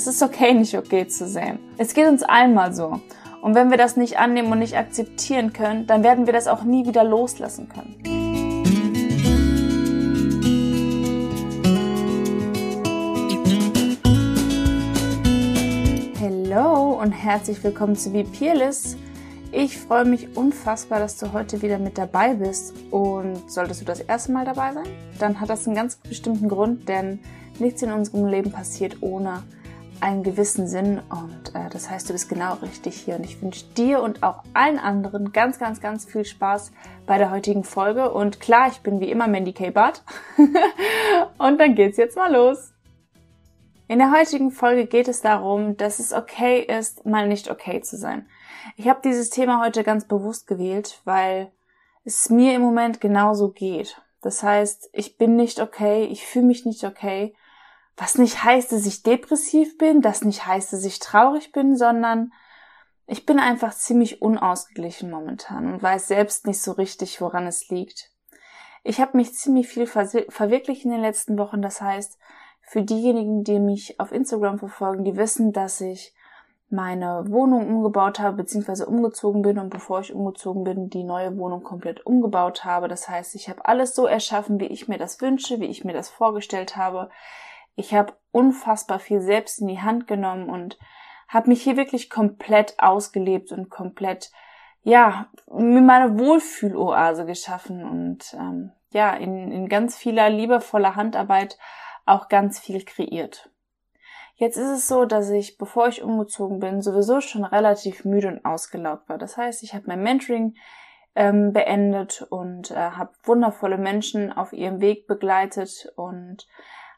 Es ist okay, nicht okay zu sein. Es geht uns allen mal so. Und wenn wir das nicht annehmen und nicht akzeptieren können, dann werden wir das auch nie wieder loslassen können. Hallo und herzlich willkommen zu Be Peerless. Ich freue mich unfassbar, dass du heute wieder mit dabei bist. Und solltest du das erste Mal dabei sein, dann hat das einen ganz bestimmten Grund, denn nichts in unserem Leben passiert ohne einen gewissen Sinn. Und äh, das heißt, du bist genau richtig hier. Und ich wünsche dir und auch allen anderen ganz, ganz, ganz viel Spaß bei der heutigen Folge. Und klar, ich bin wie immer Mandy K. Bart. und dann geht's jetzt mal los. In der heutigen Folge geht es darum, dass es okay ist, mal nicht okay zu sein. Ich habe dieses Thema heute ganz bewusst gewählt, weil es mir im Moment genauso geht. Das heißt, ich bin nicht okay, ich fühle mich nicht okay, was nicht heißt, dass ich depressiv bin, das nicht heißt, dass ich traurig bin, sondern ich bin einfach ziemlich unausgeglichen momentan und weiß selbst nicht so richtig, woran es liegt. Ich habe mich ziemlich viel verwirklicht in den letzten Wochen, das heißt, für diejenigen, die mich auf Instagram verfolgen, die wissen, dass ich meine Wohnung umgebaut habe, beziehungsweise umgezogen bin und bevor ich umgezogen bin, die neue Wohnung komplett umgebaut habe. Das heißt, ich habe alles so erschaffen, wie ich mir das wünsche, wie ich mir das vorgestellt habe. Ich habe unfassbar viel selbst in die Hand genommen und habe mich hier wirklich komplett ausgelebt und komplett, ja, mir meine Wohlfühloase geschaffen und ähm, ja, in, in ganz vieler liebevoller Handarbeit auch ganz viel kreiert. Jetzt ist es so, dass ich, bevor ich umgezogen bin, sowieso schon relativ müde und ausgelaugt war. Das heißt, ich habe mein Mentoring ähm, beendet und äh, habe wundervolle Menschen auf ihrem Weg begleitet und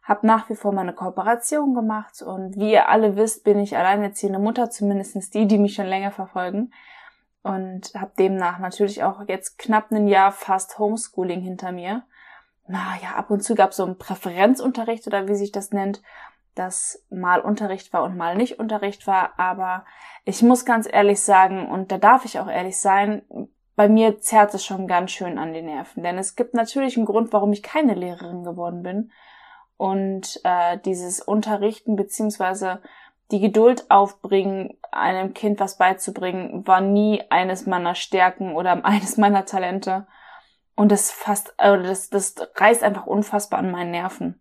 habe nach wie vor meine Kooperation gemacht. Und wie ihr alle wisst, bin ich alleinerziehende Mutter, zumindestens die, die mich schon länger verfolgen. Und habe demnach natürlich auch jetzt knapp ein Jahr fast Homeschooling hinter mir. Na ja, ab und zu gab es so einen Präferenzunterricht oder wie sich das nennt dass mal Unterricht war und mal nicht Unterricht war, aber ich muss ganz ehrlich sagen, und da darf ich auch ehrlich sein, bei mir zerrt es schon ganz schön an die Nerven. Denn es gibt natürlich einen Grund, warum ich keine Lehrerin geworden bin. Und äh, dieses Unterrichten beziehungsweise die Geduld aufbringen, einem Kind was beizubringen, war nie eines meiner Stärken oder eines meiner Talente. Und das fast, äh, das, das reißt einfach unfassbar an meinen Nerven.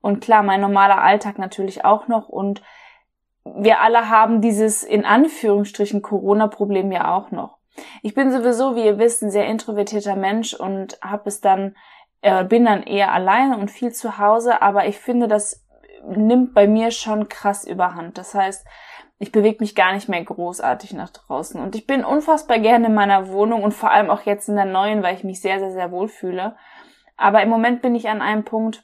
Und klar, mein normaler Alltag natürlich auch noch. Und wir alle haben dieses in Anführungsstrichen Corona-Problem ja auch noch. Ich bin sowieso, wie ihr wisst, ein sehr introvertierter Mensch und habe es dann, äh, bin dann eher alleine und viel zu Hause, aber ich finde, das nimmt bei mir schon krass überhand. Das heißt, ich bewege mich gar nicht mehr großartig nach draußen. Und ich bin unfassbar gerne in meiner Wohnung und vor allem auch jetzt in der neuen, weil ich mich sehr, sehr, sehr wohl fühle. Aber im Moment bin ich an einem Punkt,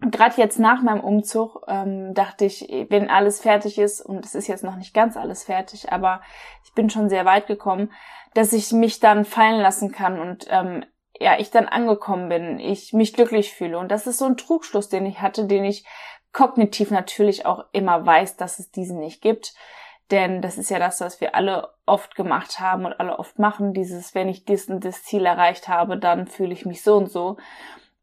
gerade jetzt nach meinem Umzug ähm, dachte ich, wenn alles fertig ist, und es ist jetzt noch nicht ganz alles fertig, aber ich bin schon sehr weit gekommen, dass ich mich dann fallen lassen kann und ähm, ja, ich dann angekommen bin, ich mich glücklich fühle. Und das ist so ein Trugschluss, den ich hatte, den ich kognitiv natürlich auch immer weiß, dass es diesen nicht gibt. Denn das ist ja das, was wir alle oft gemacht haben und alle oft machen. Dieses, wenn ich dies und das Ziel erreicht habe, dann fühle ich mich so und so.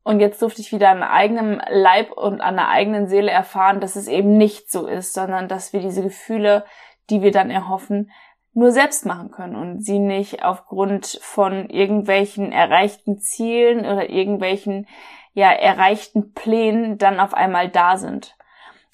Und jetzt durfte ich wieder an eigenem Leib und an der eigenen Seele erfahren, dass es eben nicht so ist, sondern dass wir diese Gefühle, die wir dann erhoffen, nur selbst machen können und sie nicht aufgrund von irgendwelchen erreichten Zielen oder irgendwelchen ja erreichten Plänen dann auf einmal da sind.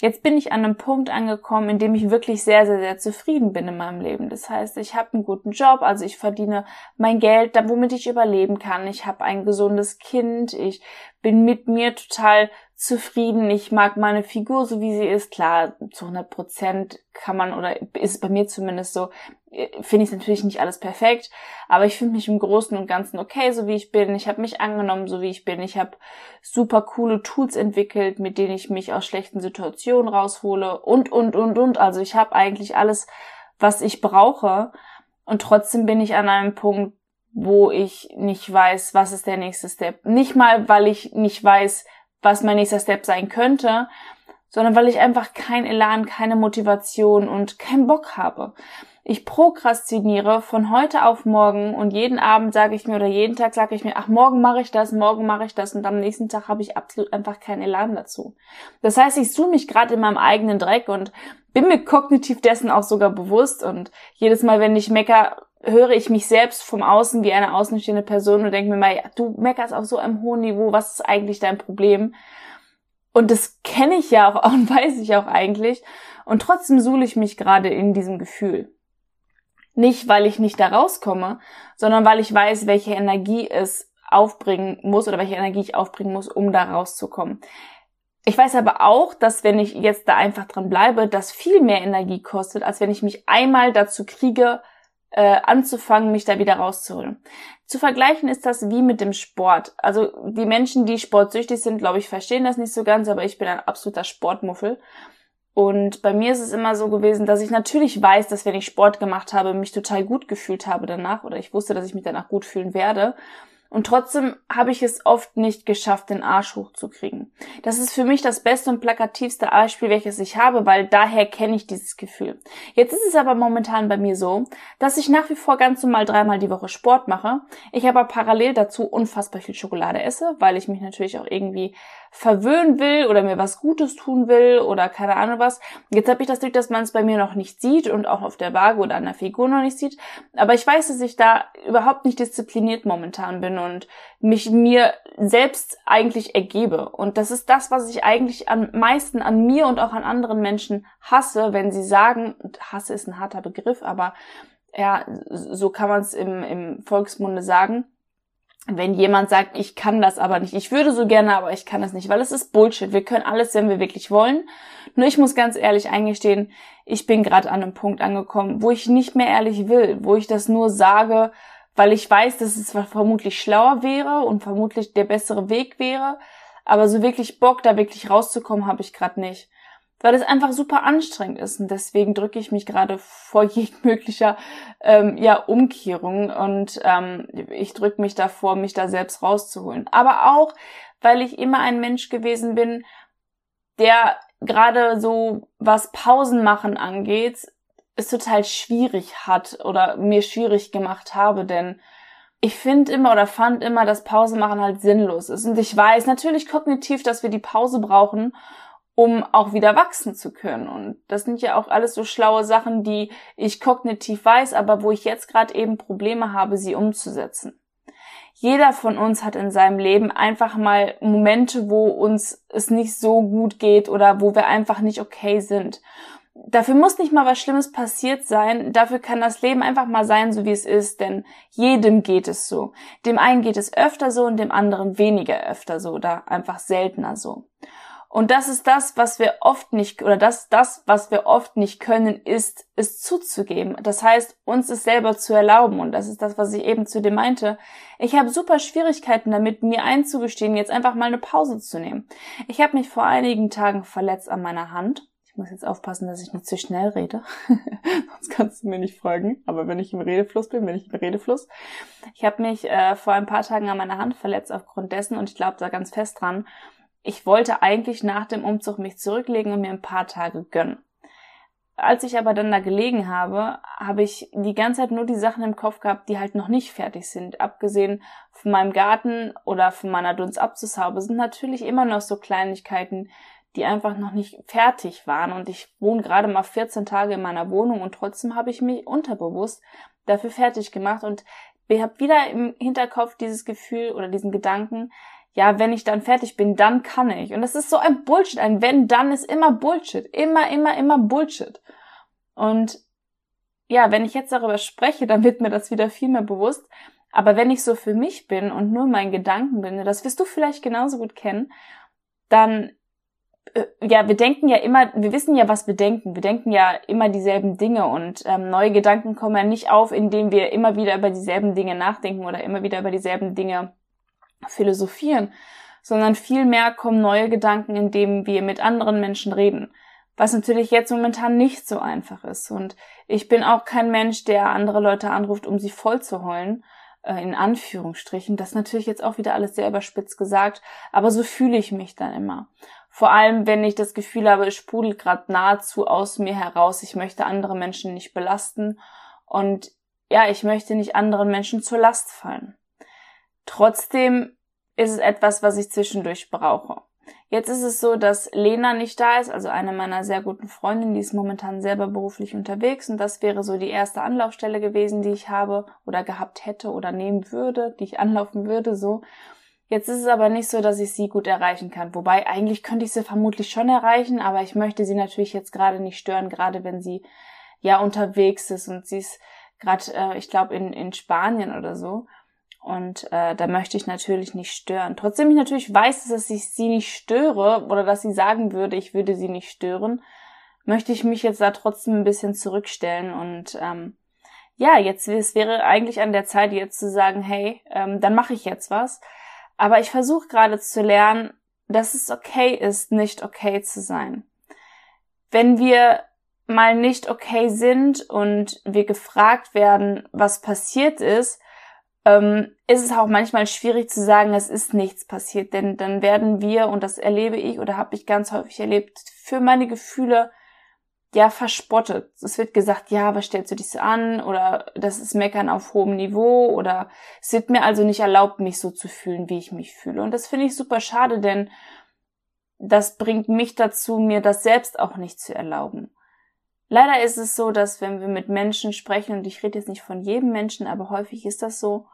Jetzt bin ich an einem Punkt angekommen, in dem ich wirklich sehr, sehr, sehr zufrieden bin in meinem Leben. Das heißt, ich habe einen guten Job, also ich verdiene mein Geld, womit ich überleben kann. Ich habe ein gesundes Kind, ich bin mit mir total zufrieden. Ich mag meine Figur so wie sie ist. Klar, zu 100 Prozent kann man oder ist bei mir zumindest so, äh, finde ich natürlich nicht alles perfekt, aber ich finde mich im Großen und Ganzen okay, so wie ich bin. Ich habe mich angenommen, so wie ich bin. Ich habe super coole Tools entwickelt, mit denen ich mich aus schlechten Situationen raushole und und und und. Also ich habe eigentlich alles, was ich brauche. Und trotzdem bin ich an einem Punkt, wo ich nicht weiß, was ist der nächste Step. Nicht mal, weil ich nicht weiß, was mein nächster Step sein könnte, sondern weil ich einfach kein Elan, keine Motivation und keinen Bock habe. Ich prokrastiniere von heute auf morgen und jeden Abend sage ich mir oder jeden Tag sage ich mir, ach, morgen mache ich das, morgen mache ich das und am nächsten Tag habe ich absolut einfach keinen Elan dazu. Das heißt, ich suche mich gerade in meinem eigenen Dreck und bin mir kognitiv dessen auch sogar bewusst und jedes Mal, wenn ich mecker, höre ich mich selbst vom Außen wie eine außenstehende Person und denke mir mal, ja, du meckerst auf so einem hohen Niveau, was ist eigentlich dein Problem? Und das kenne ich ja auch und weiß ich auch eigentlich. Und trotzdem suhle ich mich gerade in diesem Gefühl. Nicht, weil ich nicht da rauskomme, sondern weil ich weiß, welche Energie es aufbringen muss oder welche Energie ich aufbringen muss, um da rauszukommen. Ich weiß aber auch, dass wenn ich jetzt da einfach dran bleibe, das viel mehr Energie kostet, als wenn ich mich einmal dazu kriege, äh, anzufangen, mich da wieder rauszuholen. Zu vergleichen ist das wie mit dem Sport. Also die Menschen, die sportsüchtig sind, glaube ich, verstehen das nicht so ganz, aber ich bin ein absoluter Sportmuffel. Und bei mir ist es immer so gewesen, dass ich natürlich weiß, dass wenn ich Sport gemacht habe, mich total gut gefühlt habe danach oder ich wusste, dass ich mich danach gut fühlen werde. Und trotzdem habe ich es oft nicht geschafft, den Arsch hochzukriegen. Das ist für mich das beste und plakativste Beispiel, welches ich habe, weil daher kenne ich dieses Gefühl. Jetzt ist es aber momentan bei mir so, dass ich nach wie vor ganz normal dreimal die Woche Sport mache. Ich aber parallel dazu unfassbar viel Schokolade esse, weil ich mich natürlich auch irgendwie verwöhnen will oder mir was Gutes tun will oder keine Ahnung was. Jetzt habe ich das Glück, dass man es bei mir noch nicht sieht und auch auf der Waage oder an der Figur noch nicht sieht. Aber ich weiß, dass ich da überhaupt nicht diszipliniert momentan bin und mich mir selbst eigentlich ergebe. Und das ist das, was ich eigentlich am meisten an mir und auch an anderen Menschen hasse, wenn sie sagen, Hasse ist ein harter Begriff, aber ja, so kann man es im, im Volksmunde sagen, wenn jemand sagt, ich kann das aber nicht, ich würde so gerne, aber ich kann das nicht, weil es ist Bullshit. Wir können alles, wenn wir wirklich wollen. Nur ich muss ganz ehrlich eingestehen, ich bin gerade an einem Punkt angekommen, wo ich nicht mehr ehrlich will, wo ich das nur sage, weil ich weiß, dass es vermutlich schlauer wäre und vermutlich der bessere Weg wäre. Aber so wirklich Bock, da wirklich rauszukommen, habe ich gerade nicht weil es einfach super anstrengend ist und deswegen drücke ich mich gerade vor jegmöglicher ähm, ja Umkehrung und ähm, ich drücke mich davor, mich da selbst rauszuholen. Aber auch, weil ich immer ein Mensch gewesen bin, der gerade so was Pausen machen angeht, es total schwierig hat oder mir schwierig gemacht habe, denn ich finde immer oder fand immer, dass Pause machen halt sinnlos ist. Und ich weiß natürlich kognitiv, dass wir die Pause brauchen, um auch wieder wachsen zu können. Und das sind ja auch alles so schlaue Sachen, die ich kognitiv weiß, aber wo ich jetzt gerade eben Probleme habe, sie umzusetzen. Jeder von uns hat in seinem Leben einfach mal Momente, wo uns es nicht so gut geht oder wo wir einfach nicht okay sind. Dafür muss nicht mal was Schlimmes passiert sein. Dafür kann das Leben einfach mal sein, so wie es ist, denn jedem geht es so. Dem einen geht es öfter so und dem anderen weniger öfter so oder einfach seltener so. Und das ist das, was wir oft nicht, oder das, das, was wir oft nicht können, ist, es zuzugeben. Das heißt, uns es selber zu erlauben. Und das ist das, was ich eben zu dir meinte. Ich habe super Schwierigkeiten damit, mir einzugestehen, jetzt einfach mal eine Pause zu nehmen. Ich habe mich vor einigen Tagen verletzt an meiner Hand. Ich muss jetzt aufpassen, dass ich nicht zu schnell rede. Sonst kannst du mir nicht folgen. Aber wenn ich im Redefluss bin, bin ich im Redefluss. Ich habe mich äh, vor ein paar Tagen an meiner Hand verletzt aufgrund dessen und ich glaube da ganz fest dran ich wollte eigentlich nach dem Umzug mich zurücklegen und mir ein paar Tage gönnen. Als ich aber dann da gelegen habe, habe ich die ganze Zeit nur die Sachen im Kopf gehabt, die halt noch nicht fertig sind. Abgesehen von meinem Garten oder von meiner Dunstabzugshaube sind natürlich immer noch so Kleinigkeiten, die einfach noch nicht fertig waren. Und ich wohne gerade mal 14 Tage in meiner Wohnung und trotzdem habe ich mich unterbewusst dafür fertig gemacht und ich habe wieder im Hinterkopf dieses Gefühl oder diesen Gedanken, ja, wenn ich dann fertig bin, dann kann ich. Und das ist so ein Bullshit. Ein wenn, dann ist immer Bullshit. Immer, immer, immer Bullshit. Und ja, wenn ich jetzt darüber spreche, dann wird mir das wieder viel mehr bewusst. Aber wenn ich so für mich bin und nur meinen Gedanken bin, das wirst du vielleicht genauso gut kennen, dann ja, wir denken ja immer, wir wissen ja, was wir denken. Wir denken ja immer dieselben Dinge und ähm, neue Gedanken kommen ja nicht auf, indem wir immer wieder über dieselben Dinge nachdenken oder immer wieder über dieselben Dinge philosophieren, sondern vielmehr kommen neue Gedanken, indem wir mit anderen Menschen reden. Was natürlich jetzt momentan nicht so einfach ist. Und ich bin auch kein Mensch, der andere Leute anruft, um sie voll zu heulen, äh, in Anführungsstrichen. Das ist natürlich jetzt auch wieder alles sehr überspitzt gesagt, aber so fühle ich mich dann immer. Vor allem, wenn ich das Gefühl habe, es sprudelt gerade nahezu aus mir heraus, ich möchte andere Menschen nicht belasten und ja, ich möchte nicht anderen Menschen zur Last fallen. Trotzdem ist es etwas, was ich zwischendurch brauche. Jetzt ist es so, dass Lena nicht da ist, also eine meiner sehr guten Freundinnen, die ist momentan selber beruflich unterwegs und das wäre so die erste Anlaufstelle gewesen, die ich habe oder gehabt hätte oder nehmen würde, die ich anlaufen würde, so. Jetzt ist es aber nicht so, dass ich sie gut erreichen kann. Wobei eigentlich könnte ich sie vermutlich schon erreichen, aber ich möchte sie natürlich jetzt gerade nicht stören, gerade wenn sie ja unterwegs ist und sie ist gerade, äh, ich glaube, in, in Spanien oder so. Und äh, da möchte ich natürlich nicht stören. Trotzdem ich natürlich weiß, dass ich sie nicht störe oder dass sie sagen würde, ich würde sie nicht stören, möchte ich mich jetzt da trotzdem ein bisschen zurückstellen. Und ähm, ja, jetzt es wäre eigentlich an der Zeit, jetzt zu sagen, hey, ähm, dann mache ich jetzt was. Aber ich versuche gerade zu lernen, dass es okay ist, nicht okay zu sein. Wenn wir mal nicht okay sind und wir gefragt werden, was passiert ist, ähm, ist es auch manchmal schwierig zu sagen, es ist nichts passiert, denn dann werden wir, und das erlebe ich oder habe ich ganz häufig erlebt, für meine Gefühle ja verspottet. Es wird gesagt, ja, was stellst du dich so an? Oder das ist Meckern auf hohem Niveau oder es wird mir also nicht erlaubt, mich so zu fühlen, wie ich mich fühle. Und das finde ich super schade, denn das bringt mich dazu, mir das selbst auch nicht zu erlauben. Leider ist es so, dass wenn wir mit Menschen sprechen, und ich rede jetzt nicht von jedem Menschen, aber häufig ist das so,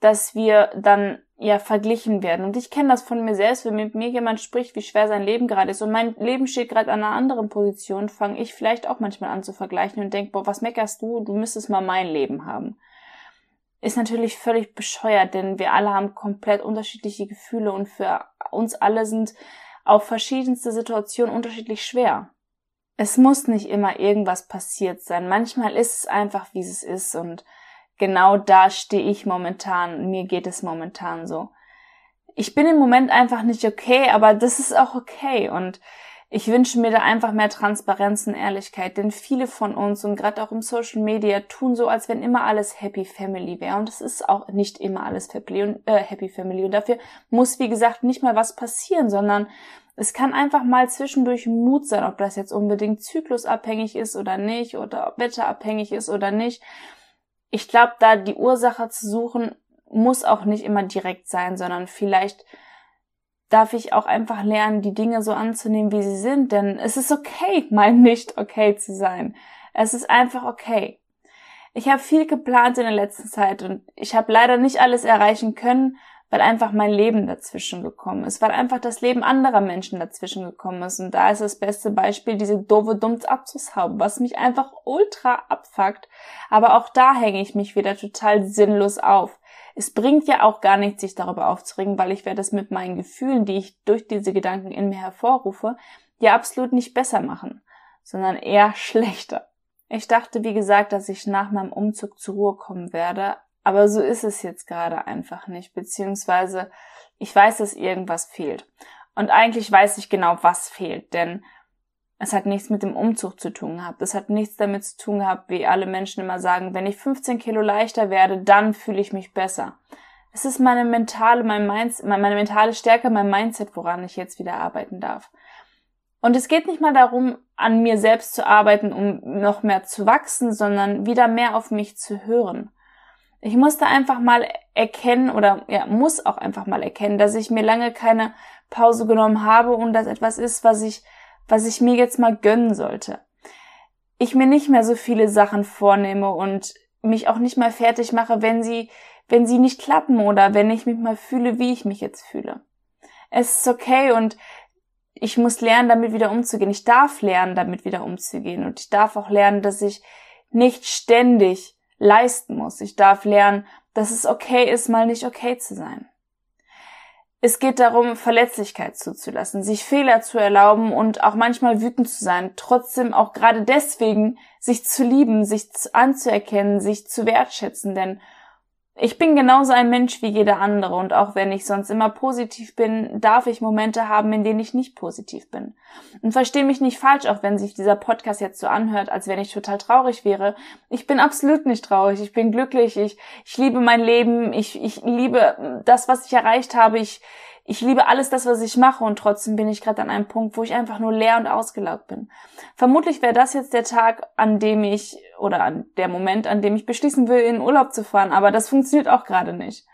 dass wir dann ja verglichen werden. Und ich kenne das von mir selbst, wenn mit mir jemand spricht, wie schwer sein Leben gerade ist und mein Leben steht gerade an einer anderen Position, fange ich vielleicht auch manchmal an zu vergleichen und denke, boah, was meckerst du? Du müsstest mal mein Leben haben. Ist natürlich völlig bescheuert, denn wir alle haben komplett unterschiedliche Gefühle und für uns alle sind auf verschiedenste Situationen unterschiedlich schwer. Es muss nicht immer irgendwas passiert sein. Manchmal ist es einfach, wie es ist und genau da stehe ich momentan, mir geht es momentan so. Ich bin im Moment einfach nicht okay, aber das ist auch okay. Und ich wünsche mir da einfach mehr Transparenz und Ehrlichkeit, denn viele von uns und gerade auch im Social Media tun so, als wenn immer alles Happy Family wäre. Und es ist auch nicht immer alles äh, Happy Family. Und dafür muss wie gesagt nicht mal was passieren, sondern es kann einfach mal zwischendurch Mut sein, ob das jetzt unbedingt zyklusabhängig ist oder nicht oder ob wetterabhängig ist oder nicht ich glaube, da die Ursache zu suchen, muss auch nicht immer direkt sein, sondern vielleicht darf ich auch einfach lernen, die Dinge so anzunehmen, wie sie sind, denn es ist okay, mal nicht okay zu sein. Es ist einfach okay. Ich habe viel geplant in der letzten Zeit und ich habe leider nicht alles erreichen können, weil einfach mein Leben dazwischen gekommen ist, weil einfach das Leben anderer Menschen dazwischen gekommen ist. Und da ist das beste Beispiel diese doofe dumms Abzugshaube, was mich einfach ultra abfuckt. Aber auch da hänge ich mich wieder total sinnlos auf. Es bringt ja auch gar nichts, sich darüber aufzuregen, weil ich werde es mit meinen Gefühlen, die ich durch diese Gedanken in mir hervorrufe, ja absolut nicht besser machen, sondern eher schlechter. Ich dachte, wie gesagt, dass ich nach meinem Umzug zur Ruhe kommen werde, aber so ist es jetzt gerade einfach nicht, beziehungsweise ich weiß, dass irgendwas fehlt. Und eigentlich weiß ich genau, was fehlt, denn es hat nichts mit dem Umzug zu tun gehabt. Es hat nichts damit zu tun gehabt, wie alle Menschen immer sagen, wenn ich 15 Kilo leichter werde, dann fühle ich mich besser. Es ist meine mentale, mein Mindset, meine mentale Stärke, mein Mindset, woran ich jetzt wieder arbeiten darf. Und es geht nicht mal darum, an mir selbst zu arbeiten, um noch mehr zu wachsen, sondern wieder mehr auf mich zu hören. Ich musste einfach mal erkennen oder ja, muss auch einfach mal erkennen, dass ich mir lange keine Pause genommen habe und das etwas ist, was ich, was ich mir jetzt mal gönnen sollte. Ich mir nicht mehr so viele Sachen vornehme und mich auch nicht mal fertig mache, wenn sie, wenn sie nicht klappen oder wenn ich mich mal fühle, wie ich mich jetzt fühle. Es ist okay und ich muss lernen, damit wieder umzugehen. Ich darf lernen, damit wieder umzugehen und ich darf auch lernen, dass ich nicht ständig leisten muss. Ich darf lernen, dass es okay ist, mal nicht okay zu sein. Es geht darum, Verletzlichkeit zuzulassen, sich Fehler zu erlauben und auch manchmal wütend zu sein, trotzdem auch gerade deswegen sich zu lieben, sich anzuerkennen, sich zu wertschätzen, denn ich bin genauso ein Mensch wie jeder andere und auch wenn ich sonst immer positiv bin, darf ich Momente haben, in denen ich nicht positiv bin. Und verstehe mich nicht falsch, auch wenn sich dieser Podcast jetzt so anhört, als wenn ich total traurig wäre. Ich bin absolut nicht traurig, ich bin glücklich, ich, ich liebe mein Leben, ich, ich liebe das, was ich erreicht habe, ich, ich liebe alles das, was ich mache und trotzdem bin ich gerade an einem Punkt, wo ich einfach nur leer und ausgelaugt bin. Vermutlich wäre das jetzt der Tag, an dem ich oder an der Moment, an dem ich beschließen will, in Urlaub zu fahren, aber das funktioniert auch gerade nicht.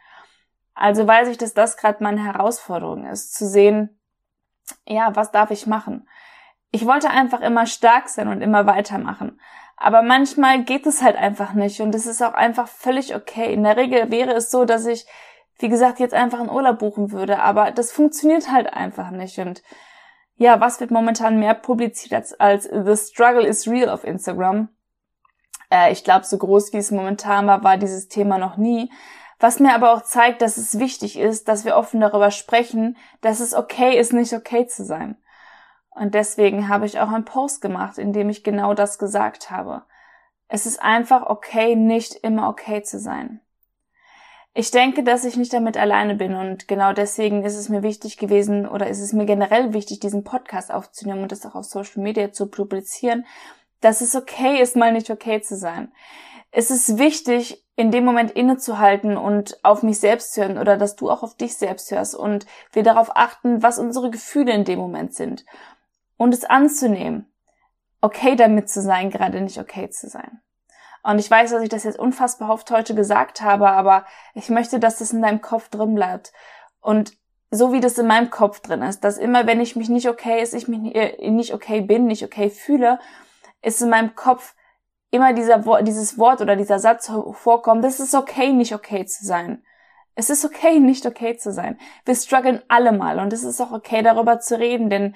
Also weiß ich, dass das gerade meine Herausforderung ist, zu sehen, ja, was darf ich machen? Ich wollte einfach immer stark sein und immer weitermachen. Aber manchmal geht es halt einfach nicht und es ist auch einfach völlig okay. In der Regel wäre es so, dass ich, wie gesagt, jetzt einfach einen Urlaub buchen würde, aber das funktioniert halt einfach nicht und ja, was wird momentan mehr publiziert als, als The Struggle is Real auf Instagram? Äh, ich glaube, so groß wie es momentan war, war dieses Thema noch nie. Was mir aber auch zeigt, dass es wichtig ist, dass wir offen darüber sprechen, dass es okay ist, nicht okay zu sein. Und deswegen habe ich auch einen Post gemacht, in dem ich genau das gesagt habe. Es ist einfach okay, nicht immer okay zu sein. Ich denke, dass ich nicht damit alleine bin und genau deswegen ist es mir wichtig gewesen oder ist es mir generell wichtig, diesen Podcast aufzunehmen und das auch auf Social Media zu publizieren, dass es okay ist, mal nicht okay zu sein. Es ist wichtig, in dem Moment innezuhalten und auf mich selbst zu hören oder dass du auch auf dich selbst hörst und wir darauf achten, was unsere Gefühle in dem Moment sind und es anzunehmen, okay damit zu sein, gerade nicht okay zu sein. Und ich weiß, dass ich das jetzt unfassbar oft heute gesagt habe, aber ich möchte, dass das in deinem Kopf drin bleibt. Und so wie das in meinem Kopf drin ist, dass immer, wenn ich mich nicht okay ist, ich mich äh, nicht okay bin, nicht okay fühle, ist in meinem Kopf immer dieser, dieses Wort oder dieser Satz vorkommen, das ist okay, nicht okay zu sein. Es ist okay, nicht okay zu sein. Wir strugglen alle mal und es ist auch okay, darüber zu reden, denn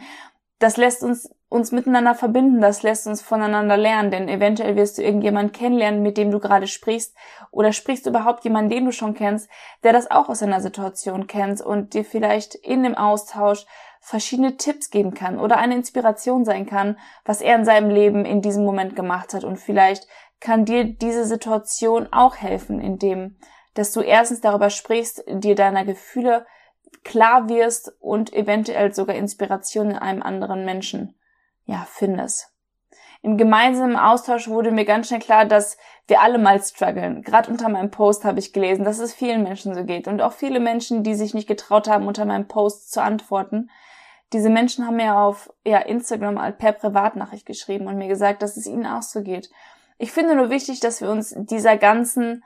das lässt uns uns miteinander verbinden, das lässt uns voneinander lernen, denn eventuell wirst du irgendjemanden kennenlernen, mit dem du gerade sprichst, oder sprichst du überhaupt jemanden, den du schon kennst, der das auch aus einer Situation kennt und dir vielleicht in dem Austausch verschiedene Tipps geben kann oder eine Inspiration sein kann, was er in seinem Leben in diesem Moment gemacht hat. Und vielleicht kann dir diese Situation auch helfen, indem dass du erstens darüber sprichst, dir deiner Gefühle klar wirst und eventuell sogar Inspiration in einem anderen Menschen, ja, findest. Im gemeinsamen Austausch wurde mir ganz schnell klar, dass wir alle mal strugglen. Gerade unter meinem Post habe ich gelesen, dass es vielen Menschen so geht und auch viele Menschen, die sich nicht getraut haben, unter meinem Post zu antworten. Diese Menschen haben mir auf ja, Instagram per Privatnachricht geschrieben und mir gesagt, dass es ihnen auch so geht. Ich finde nur wichtig, dass wir uns dieser ganzen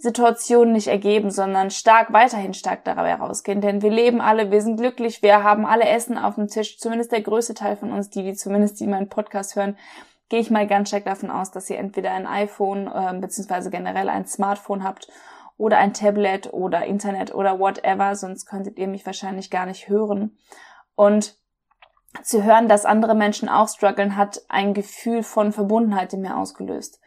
Situationen nicht ergeben, sondern stark weiterhin stark dabei rausgehen. Denn wir leben alle, wir sind glücklich, wir haben alle Essen auf dem Tisch, zumindest der größte Teil von uns, die, die zumindest die meinen Podcast hören, gehe ich mal ganz stark davon aus, dass ihr entweder ein iPhone äh, beziehungsweise generell ein Smartphone habt oder ein Tablet oder Internet oder whatever, sonst könntet ihr mich wahrscheinlich gar nicht hören. Und zu hören, dass andere Menschen auch strugglen, hat ein Gefühl von Verbundenheit in mir ausgelöst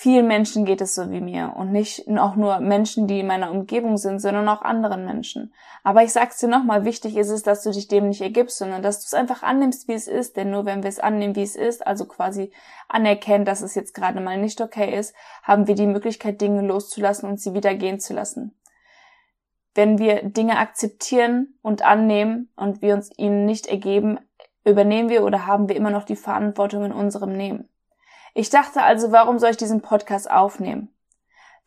vielen Menschen geht es so wie mir und nicht auch nur Menschen, die in meiner Umgebung sind, sondern auch anderen Menschen. Aber ich sag's dir nochmal, wichtig ist es, dass du dich dem nicht ergibst, sondern dass du es einfach annimmst, wie es ist, denn nur wenn wir es annehmen, wie es ist, also quasi anerkennen, dass es jetzt gerade mal nicht okay ist, haben wir die Möglichkeit, Dinge loszulassen und sie wieder gehen zu lassen. Wenn wir Dinge akzeptieren und annehmen und wir uns ihnen nicht ergeben, übernehmen wir oder haben wir immer noch die Verantwortung in unserem Nehmen. Ich dachte also, warum soll ich diesen Podcast aufnehmen?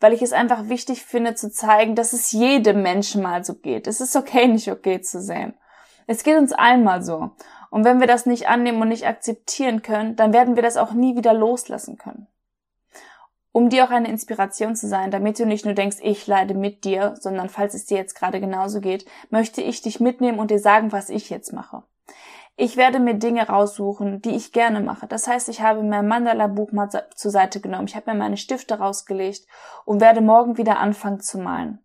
Weil ich es einfach wichtig finde zu zeigen, dass es jedem Menschen mal so geht. Es ist okay, nicht okay zu sein. Es geht uns allen mal so. Und wenn wir das nicht annehmen und nicht akzeptieren können, dann werden wir das auch nie wieder loslassen können. Um dir auch eine Inspiration zu sein, damit du nicht nur denkst, ich leide mit dir, sondern falls es dir jetzt gerade genauso geht, möchte ich dich mitnehmen und dir sagen, was ich jetzt mache. Ich werde mir Dinge raussuchen, die ich gerne mache. Das heißt, ich habe mein Mandala-Buch mal zur Seite genommen. Ich habe mir meine Stifte rausgelegt und werde morgen wieder anfangen zu malen.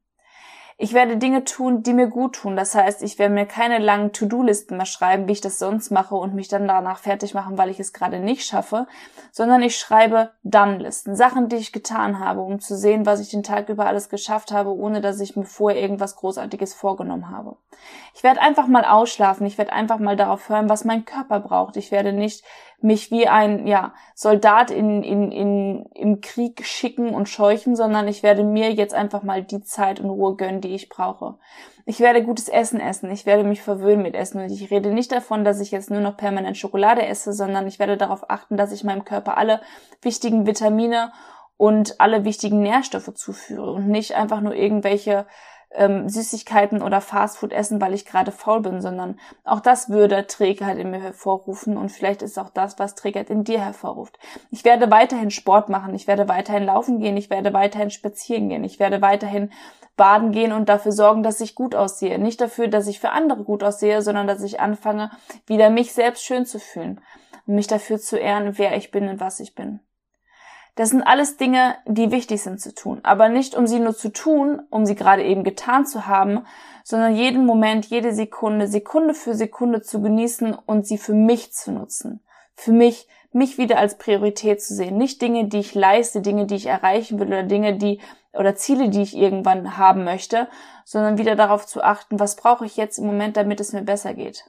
Ich werde Dinge tun, die mir gut tun. Das heißt, ich werde mir keine langen To-Do-Listen mehr schreiben, wie ich das sonst mache und mich dann danach fertig machen, weil ich es gerade nicht schaffe, sondern ich schreibe Done-Listen, Sachen, die ich getan habe, um zu sehen, was ich den Tag über alles geschafft habe, ohne dass ich mir vorher irgendwas Großartiges vorgenommen habe. Ich werde einfach mal ausschlafen. Ich werde einfach mal darauf hören, was mein Körper braucht. Ich werde nicht mich wie ein ja, Soldat in, in, in, im Krieg schicken und scheuchen, sondern ich werde mir jetzt einfach mal die Zeit und Ruhe gönnen, die ich brauche. Ich werde gutes Essen essen, ich werde mich verwöhnen mit Essen und ich rede nicht davon, dass ich jetzt nur noch permanent Schokolade esse, sondern ich werde darauf achten, dass ich meinem Körper alle wichtigen Vitamine und alle wichtigen Nährstoffe zuführe und nicht einfach nur irgendwelche ähm, Süßigkeiten oder Fastfood essen, weil ich gerade faul bin, sondern auch das würde Trägheit in mir hervorrufen und vielleicht ist auch das, was Trägheit in dir hervorruft. Ich werde weiterhin Sport machen, ich werde weiterhin laufen gehen, ich werde weiterhin spazieren gehen, ich werde weiterhin baden gehen und dafür sorgen, dass ich gut aussehe. Nicht dafür, dass ich für andere gut aussehe, sondern dass ich anfange, wieder mich selbst schön zu fühlen und mich dafür zu ehren, wer ich bin und was ich bin. Das sind alles Dinge, die wichtig sind zu tun. Aber nicht, um sie nur zu tun, um sie gerade eben getan zu haben, sondern jeden Moment, jede Sekunde, Sekunde für Sekunde zu genießen und sie für mich zu nutzen. Für mich, mich wieder als Priorität zu sehen. Nicht Dinge, die ich leiste, Dinge, die ich erreichen will oder Dinge, die, oder Ziele, die ich irgendwann haben möchte, sondern wieder darauf zu achten, was brauche ich jetzt im Moment, damit es mir besser geht.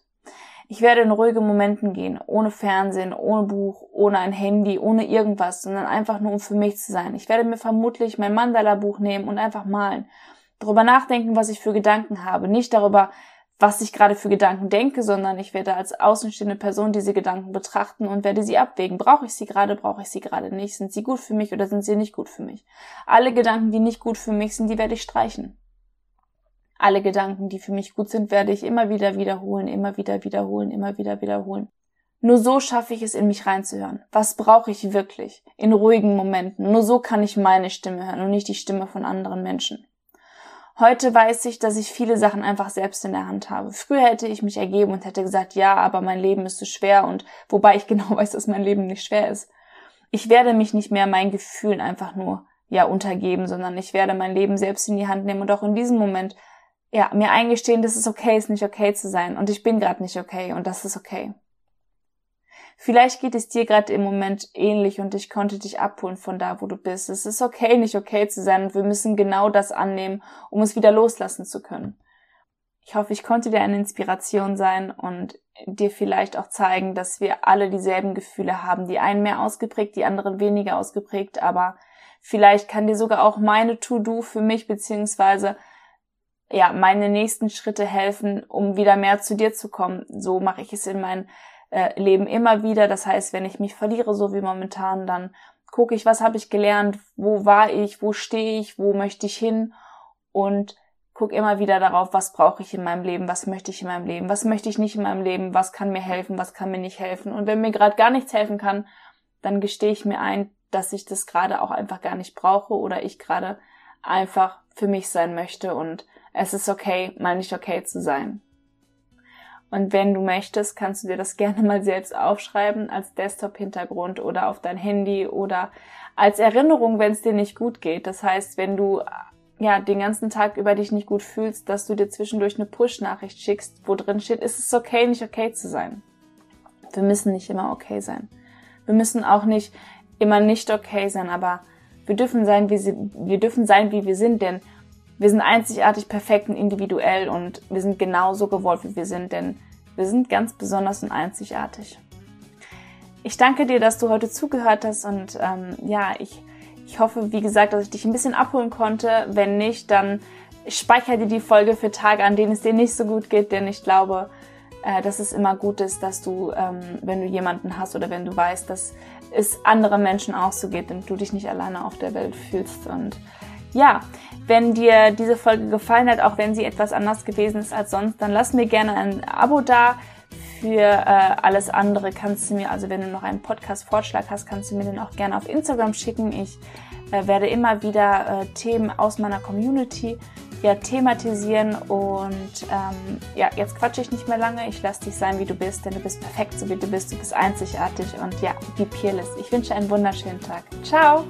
Ich werde in ruhige Momenten gehen, ohne Fernsehen, ohne Buch, ohne ein Handy, ohne irgendwas, sondern einfach nur um für mich zu sein. Ich werde mir vermutlich mein Mandala-Buch nehmen und einfach malen. Darüber nachdenken, was ich für Gedanken habe. Nicht darüber, was ich gerade für Gedanken denke, sondern ich werde als außenstehende Person diese Gedanken betrachten und werde sie abwägen. Brauche ich sie gerade, brauche ich sie gerade nicht? Sind sie gut für mich oder sind sie nicht gut für mich? Alle Gedanken, die nicht gut für mich sind, die werde ich streichen. Alle Gedanken, die für mich gut sind, werde ich immer wieder wiederholen, immer wieder wiederholen, immer wieder wiederholen. Nur so schaffe ich es, in mich reinzuhören. Was brauche ich wirklich? In ruhigen Momenten. Nur so kann ich meine Stimme hören und nicht die Stimme von anderen Menschen. Heute weiß ich, dass ich viele Sachen einfach selbst in der Hand habe. Früher hätte ich mich ergeben und hätte gesagt, ja, aber mein Leben ist so schwer und wobei ich genau weiß, dass mein Leben nicht schwer ist. Ich werde mich nicht mehr meinen Gefühlen einfach nur ja untergeben, sondern ich werde mein Leben selbst in die Hand nehmen und auch in diesem Moment ja, mir eingestehen, dass es okay ist, nicht okay zu sein. Und ich bin gerade nicht okay und das ist okay. Vielleicht geht es dir gerade im Moment ähnlich und ich konnte dich abholen von da, wo du bist. Es ist okay, nicht okay zu sein und wir müssen genau das annehmen, um es wieder loslassen zu können. Ich hoffe, ich konnte dir eine Inspiration sein und dir vielleicht auch zeigen, dass wir alle dieselben Gefühle haben. Die einen mehr ausgeprägt, die anderen weniger ausgeprägt, aber vielleicht kann dir sogar auch meine To-Do für mich beziehungsweise ja, meine nächsten Schritte helfen, um wieder mehr zu dir zu kommen. So mache ich es in meinem äh, Leben immer wieder. Das heißt, wenn ich mich verliere, so wie momentan, dann gucke ich, was habe ich gelernt, wo war ich, wo stehe ich, wo möchte ich hin und gucke immer wieder darauf, was brauche ich in meinem Leben, was möchte ich in meinem Leben, was möchte ich nicht in meinem Leben, was kann mir helfen, was kann mir nicht helfen. Und wenn mir gerade gar nichts helfen kann, dann gestehe ich mir ein, dass ich das gerade auch einfach gar nicht brauche oder ich gerade einfach für mich sein möchte und es ist okay, mal nicht okay zu sein. Und wenn du möchtest, kannst du dir das gerne mal selbst aufschreiben als Desktop-Hintergrund oder auf dein Handy oder als Erinnerung, wenn es dir nicht gut geht. Das heißt, wenn du ja den ganzen Tag über dich nicht gut fühlst, dass du dir zwischendurch eine Push-Nachricht schickst, wo drin steht, ist es okay, nicht okay zu sein. Wir müssen nicht immer okay sein. Wir müssen auch nicht immer nicht okay sein, aber wir dürfen sein, wie sie, wir dürfen sein, wie wir sind, denn wir sind einzigartig, perfekt und individuell und wir sind genauso gewollt, wie wir sind, denn wir sind ganz besonders und einzigartig. Ich danke dir, dass du heute zugehört hast und ähm, ja, ich, ich hoffe, wie gesagt, dass ich dich ein bisschen abholen konnte. Wenn nicht, dann speichere dir die Folge für Tage, an denen es dir nicht so gut geht, denn ich glaube, äh, dass es immer gut ist, dass du, ähm, wenn du jemanden hast oder wenn du weißt, dass es anderen Menschen auch so geht und du dich nicht alleine auf der Welt fühlst und ja, wenn dir diese Folge gefallen hat, auch wenn sie etwas anders gewesen ist als sonst, dann lass mir gerne ein Abo da. Für äh, alles andere kannst du mir, also wenn du noch einen Podcast-Vorschlag hast, kannst du mir den auch gerne auf Instagram schicken. Ich äh, werde immer wieder äh, Themen aus meiner Community ja, thematisieren und ähm, ja, jetzt quatsche ich nicht mehr lange. Ich lasse dich sein, wie du bist, denn du bist perfekt, so wie du bist. Du bist einzigartig und ja, be peerless. Ich wünsche einen wunderschönen Tag. Ciao!